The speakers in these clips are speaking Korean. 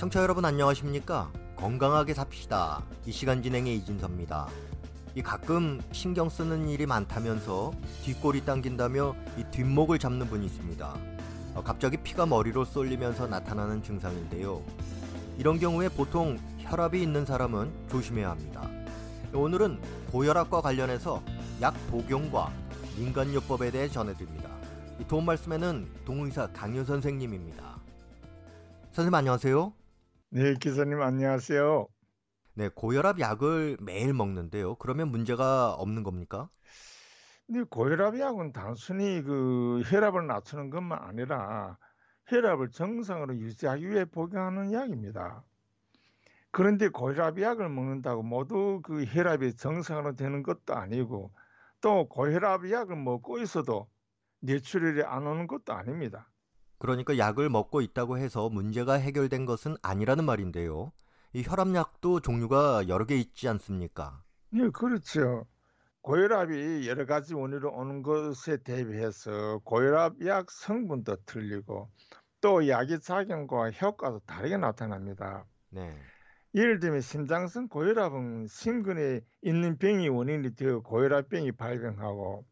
청취자 여러분 안녕하십니까? 건강하게 삽시다. 이 시간 진행의 이진섭입니다. 이 가끔 신경 쓰는 일이 많다면서 뒷골이 당긴다며 이 뒷목을 잡는 분이 있습니다. 어, 갑자기 피가 머리로 쏠리면서 나타나는 증상인데요. 이런 경우에 보통 혈압이 있는 사람은 조심해야 합니다. 오늘은 고혈압과 관련해서 약 복용과 민간요법에 대해 전해드립니다. 도움 말씀에는 동의사 강윤 선생님입니다. 선생님 안녕하세요. 네, 기사님 안녕하세요. 네, 고혈압 약을 매일 먹는데요. 그러면 문제가 없는 겁니까? 근데 고혈압 약은 단순히 그 혈압을 낮추는 것만 아니라 혈압을 정상으로 유지하기 위해 복용하는 약입니다. 그런데 고혈압 약을 먹는다고 모두 그 혈압이 정상으로 되는 것도 아니고 또 고혈압 약을 먹고 있어도 뇌출혈이 안 오는 것도 아닙니다. 그러니까 약을 먹고 있다고 해서 문제가 해결된 것은 아니라는 말인데요. 이 혈압약도 종류가 여러 개 있지 않습니까? 네, 그렇죠. 고혈압이 여러 가지 원인으로 오는 것에 대비해서 고혈압 약 성분도 틀리고 또 약의 작용과 효과도 다르게 나타납니다. 네. 예를 들면 심장성 고혈압은 심근에 있는 병이 원인이 되어 고혈압병이 발병하고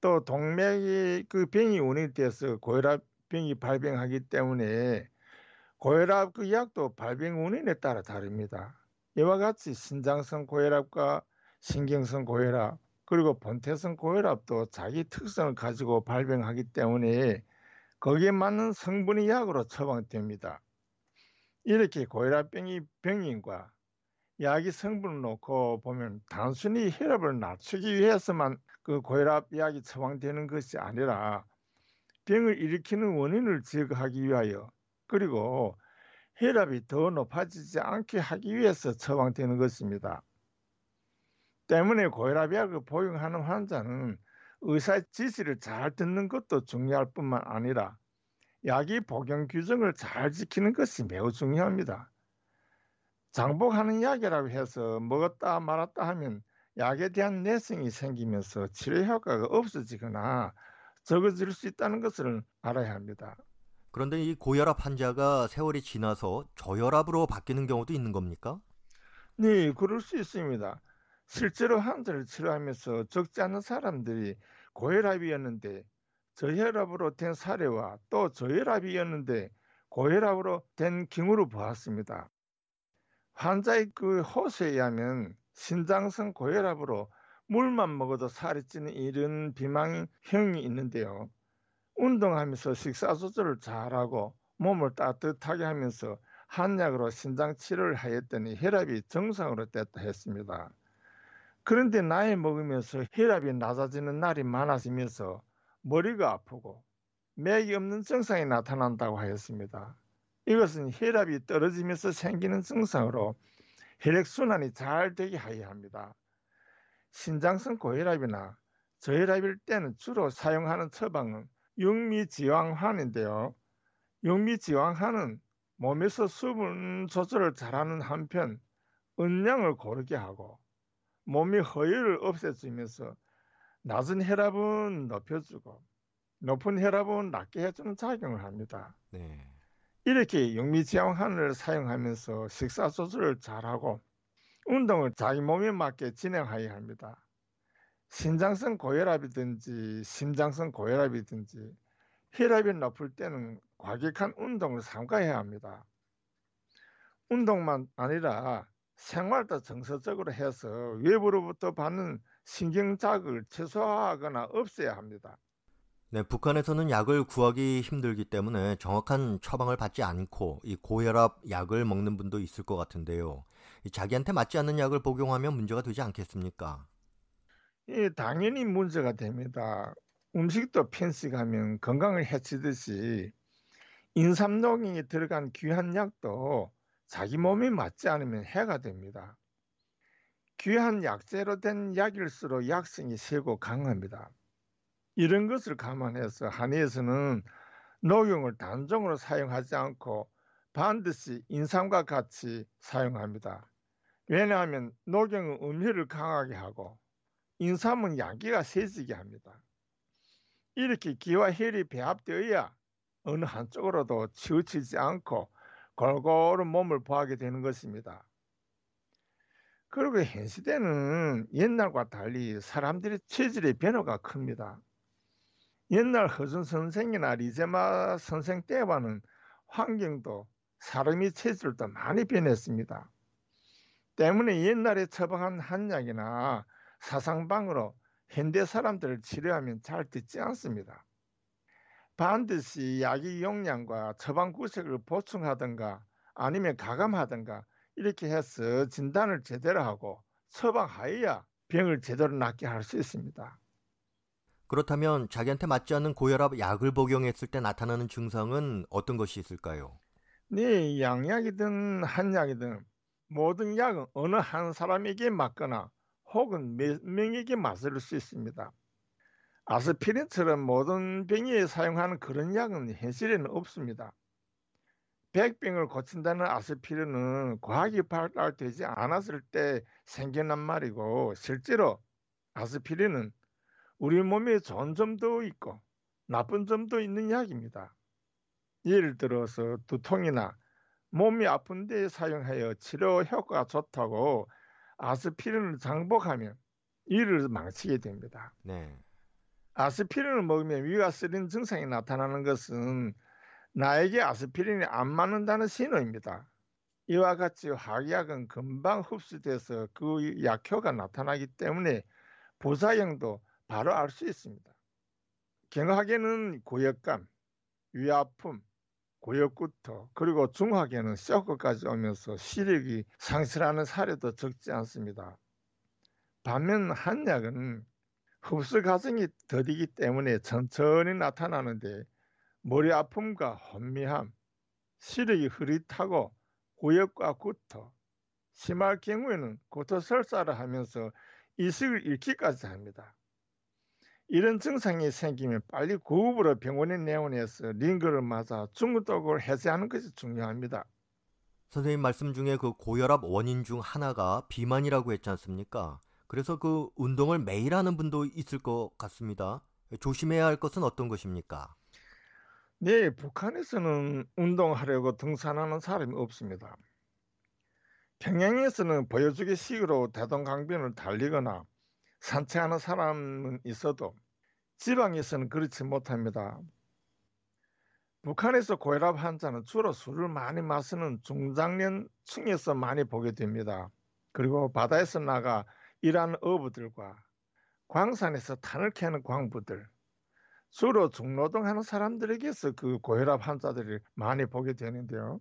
또 동맥이 그 병이 원인이 돼서 고혈압 병이 발병하기 때문에 고혈압 그 약도 발병 원인에 따라 다릅니다. 이와 같이 신장성 고혈압과 신경성 고혈압 그리고 본태성 고혈압도 자기 특성을 가지고 발병하기 때문에 거기에 맞는 성분의 약으로 처방됩니다. 이렇게 고혈압병이 병인과 약의 성분을 놓고 보면 단순히 혈압을 낮추기 위해서만 그 고혈압 약이 처방되는 것이 아니라 병을 일으키는 원인을 제거하기 위하여 그리고 혈압이 더 높아지지 않게 하기 위해서 처방되는 것입니다. 때문에 고혈압 약을 복용하는 환자는 의사의 지시를 잘 듣는 것도 중요할 뿐만 아니라 약의 복용 규정을 잘 지키는 것이 매우 중요합니다. 장복하는 약이라고 해서 먹었다 말았다 하면 약에 대한 내성이 생기면서 치료 효과가 없어지거나 적어질 수 있다는 것을 알아야 합니다. 그런데 이 고혈압 환자가 세월이 지나서 저혈압으로 바뀌는 경우도 있는 겁니까? 네, 그럴 수 있습니다. 실제로 환자를 치료하면서 적지 않은 사람들이 고혈압이었는데 저혈압으로 된 사례와 또 저혈압이었는데 고혈압으로 된 경우를 보았습니다. 환자의 그 호소에 의하면 신장성 고혈압으로 물만 먹어도 살이 찌는 이런 비만형이 있는데요. 운동하면서 식사 조절을 잘하고 몸을 따뜻하게 하면서 한약으로 신장 치료를 하였더니 혈압이 정상으로 됐다 했습니다. 그런데 나이 먹으면서 혈압이 낮아지는 날이 많아지면서 머리가 아프고 맥이 없는 증상이 나타난다고 하였습니다. 이것은 혈압이 떨어지면서 생기는 증상으로 혈액순환이 잘 되게 하여야 합니다. 신장성 고혈압이나 저혈압일 때는 주로 사용하는 처방은 육미지왕환인데요. 육미지왕환은 몸에서 수분 조절을 잘하는 한편 은량을 고르게 하고 몸이 허혈을 없애주면서 낮은 혈압은 높여주고 높은 혈압은 낮게 해주는 작용을 합니다. 네. 이렇게 육미지왕환을 사용하면서 식사 조절을 잘하고 운동을 자기 몸에 맞게 진행하여야 합니다. 신장성 고혈압이든지 심장성 고혈압이든지 혈압이 높을 때는 과격한 운동을 삼가해야 합니다. 운동만 아니라 생활도 정서적으로 해서 외부로부터 받는 신경 자극을 최소화하거나 없애야 합니다. 네, 북한에서는 약을 구하기 힘들기 때문에 정확한 처방을 받지 않고 이 고혈압 약을 먹는 분도 있을 것 같은데요. 자기한테 맞지 않는 약을 복용하면 문제가 되지 않겠습니까? 예, 당연히 문제가 됩니다. 음식도 편식하면 건강을 해치듯이 인삼농이 들어간 귀한 약도 자기 몸에 맞지 않으면 해가 됩니다. 귀한 약재로 된 약일수록 약성이 세고 강합니다. 이런 것을 감안해서 한의에서는 녹용을 단종으로 사용하지 않고 반드시 인삼과 같이 사용합니다. 왜냐하면 녹용은 음혈을 강하게 하고 인삼은 양기가 세지게 합니다. 이렇게 기와 혈이 배합되어야 어느 한쪽으로도 치우치지 않고 골고루 몸을 보하게 되는 것입니다. 그리고 현 시대는 옛날과 달리 사람들의 체질의 변화가 큽니다. 옛날 허준 선생이나 리제마 선생 때와는 환경도 사람의 체질도 많이 변했습니다. 때문에 옛날에 처방한 한약이나 사상방으로 현대 사람들을 치료하면 잘 듣지 않습니다. 반드시 약의 용량과 처방 구색을 보충하든가 아니면 가감하든가 이렇게 해서 진단을 제대로 하고 처방하여야 병을 제대로 낫게 할 수 있습니다. 그렇다면 자기한테 맞지 않는 고혈압 약을 복용했을 때 나타나는 증상은 어떤 것이 있을까요? 네, 양약이든 한약이든 모든 약은 어느 한 사람에게 맞거나 혹은 몇 명에게 맞을 수 있습니다. 아스피린처럼 모든 병에 사용하는 그런 약은 현실에는 없습니다. 백병을 고친다는 아스피린은 과학이 발달되지 않았을 때 생겨난 말이고 실제로 아스피린은 우리 몸에 좋은 점도 있고 나쁜 점도 있는 약입니다. 예를 들어서 두통이나 몸이 아픈 데 사용하여 치료 효과가 좋다고 아스피린을 장복하면 이를 망치게 됩니다. 네. 아스피린을 먹으면 위가 쓰린 증상이 나타나는 것은 나에게 아스피린이 안 맞는다는 신호입니다. 이와 같이 화약은 금방 흡수돼서 그 약효가 나타나기 때문에 부사형도 바로 알 수 있습니다. 경하게는 고역감, 위아픔, 고역구토 그리고 중하게는 쇼크까지 오면서 시력이 상실하는 사례도 적지 않습니다. 반면 한약은 흡수 과정이 더디기 때문에 천천히 나타나는데 머리 아픔과 혼미함, 시력이 흐릿하고 고역과 구토, 심할 경우에는 구토설사를 하면서 이식을 잃기까지 합니다. 이런 증상이 생기면 빨리 구급으로 병원에 내원해서 링거를 맞아 중구독을 해제하는 것이 중요합니다. 선생님 말씀 중에 그 고혈압 원인 중 하나가 비만이라고 했지 않습니까? 그래서 그 운동을 매일 하는 분도 있을 것 같습니다. 조심해야 할 것은 어떤 것입니까? 네, 북한에서는 운동하려고 등산하는 사람이 없습니다. 평양에서는 보여주기 식으로 대동강변을 달리거나 산책하는 사람은 있어도 지방에서는 그렇지 못합니다. 북한에서 고혈압 환자는 주로 술을 많이 마시는 중장년층에서 많이 보게 됩니다. 그리고 바다에서 나가 일하는 어부들과 광산에서 탄을 캐는 광부들, 주로 중노동하는 사람들에게서 그 고혈압 환자들이 많이 보게 되는데요.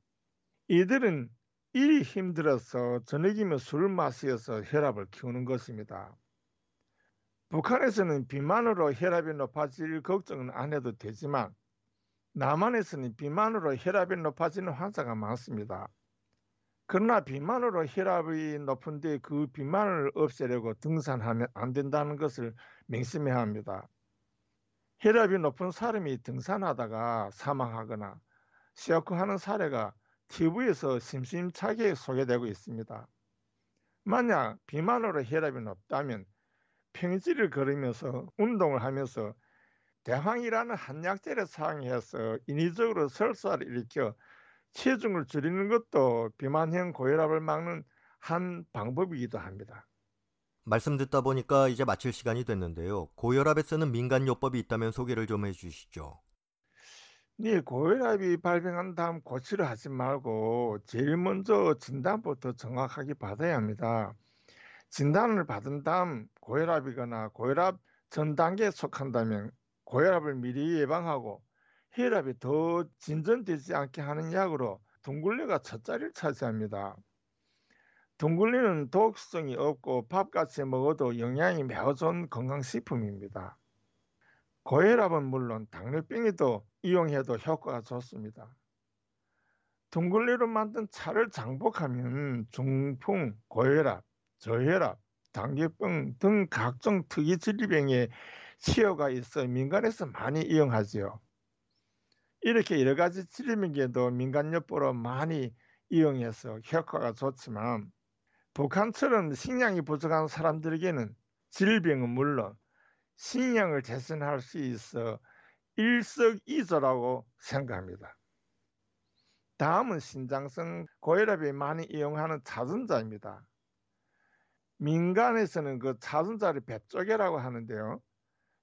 이들은 일이 힘들어서 저녁이면 술을 마시어서 혈압을 키우는 것입니다. 북한에서는 비만으로 혈압이 높아질 걱정은 안 해도 되지만 남한에서는 비만으로 혈압이 높아지는 환자가 많습니다. 그러나 비만으로 혈압이 높은데 그 비만을 없애려고 등산하면 안 된다는 것을 명심해야 합니다. 혈압이 높은 사람이 등산하다가 사망하거나 시어크하는 사례가 TV에서 심심찮게 소개되고 있습니다. 만약 비만으로 혈압이 높다면 평지를 걸으면서 운동을 하면서 대황이라는 한약재를 사용해서 인위적으로 설사를 일으켜 체중을 줄이는 것도 비만형 고혈압을 막는 한 방법이기도 합니다. 말씀 듣다 보니까 이제 마칠 시간이 됐는데요. 고혈압에 쓰는 민간요법이 있다면 소개를 좀 해주시죠. 네, 고혈압이 발병한 다음 고치를 하지 말고 제일 먼저 진단부터 정확하게 받아야 합니다. 진단을 받은 다음 고혈압이거나 고혈압 전 단계에 속한다면 고혈압을 미리 예방하고 혈압이 더 진전되지 않게 하는 약으로 둥글레가 첫 자리를 차지합니다. 둥글레는 독성이 없고 밥같이 먹어도 영양이 매우 좋은 건강식품입니다. 고혈압은 물론 당뇨병에도 이용해도 효과가 좋습니다. 둥글레로 만든 차를 장복하면 중풍, 고혈압, 저혈압, 당뇨병 등 각종 특이 질병에 치료가 있어 민간에서 많이 이용하지요. 이렇게 여러 가지 질병에도 민간요법으로 많이 이용해서 효과가 좋지만 북한처럼 식량이 부족한 사람들에게는 질병은 물론 식량을 재선할 수 있어 일석이조라고 생각합니다. 다음은 신장성 고혈압에 많이 이용하는 자전자입니다. 민간에서는 그 자전자를 배쪽이라고 하는데요.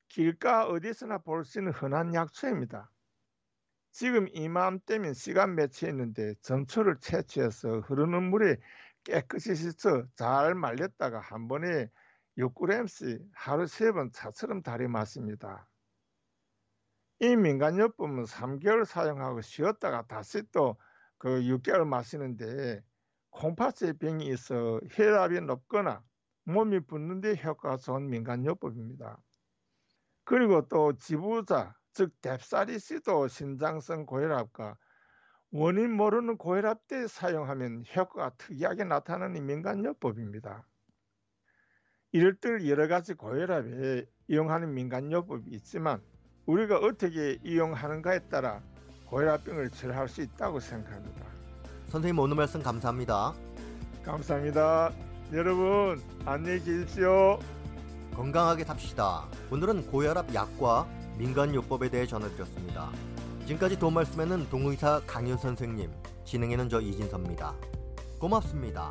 길가 어디서나 볼 수 있는 흔한 약초입니다. 지금 이맘때면 시간 매치 있는데 전초를 채취해서 흐르는 물에 깨끗이 씻어 잘 말렸다가 한 번에 6g씩 하루 세 번 차처럼 달여 마십니다. 이 민간요법은 3개월 사용하고 쉬었다가 다시 또 그 6개월 마시는데 콩팥의 병이 있어 혈압이 높거나 몸이 붓는데 효과가 좋은 민간요법입니다. 그리고 또 지부자 즉 뎁사리씨도 신장성 고혈압과 원인 모르는 고혈압 때 사용하면 효과가 특이하게 나타나는 민간요법입니다. 이럴 때 여러 가지 고혈압에 이용하는 민간요법이 있지만 우리가 어떻게 이용하는가에 따라 고혈압병을 치료할 수 있다고 생각합니다. 선생님 오늘 말씀 감사합니다. 감사합니다. 여러분 안녕히 계십시오. 건강하게 삽시다. 오늘은 고혈압 약과 민간요법에 대해 전해드렸습니다. 지금까지 도움 말씀에는 동의사 강윤 선생님, 진행에는 저 이진섭입니다. 고맙습니다.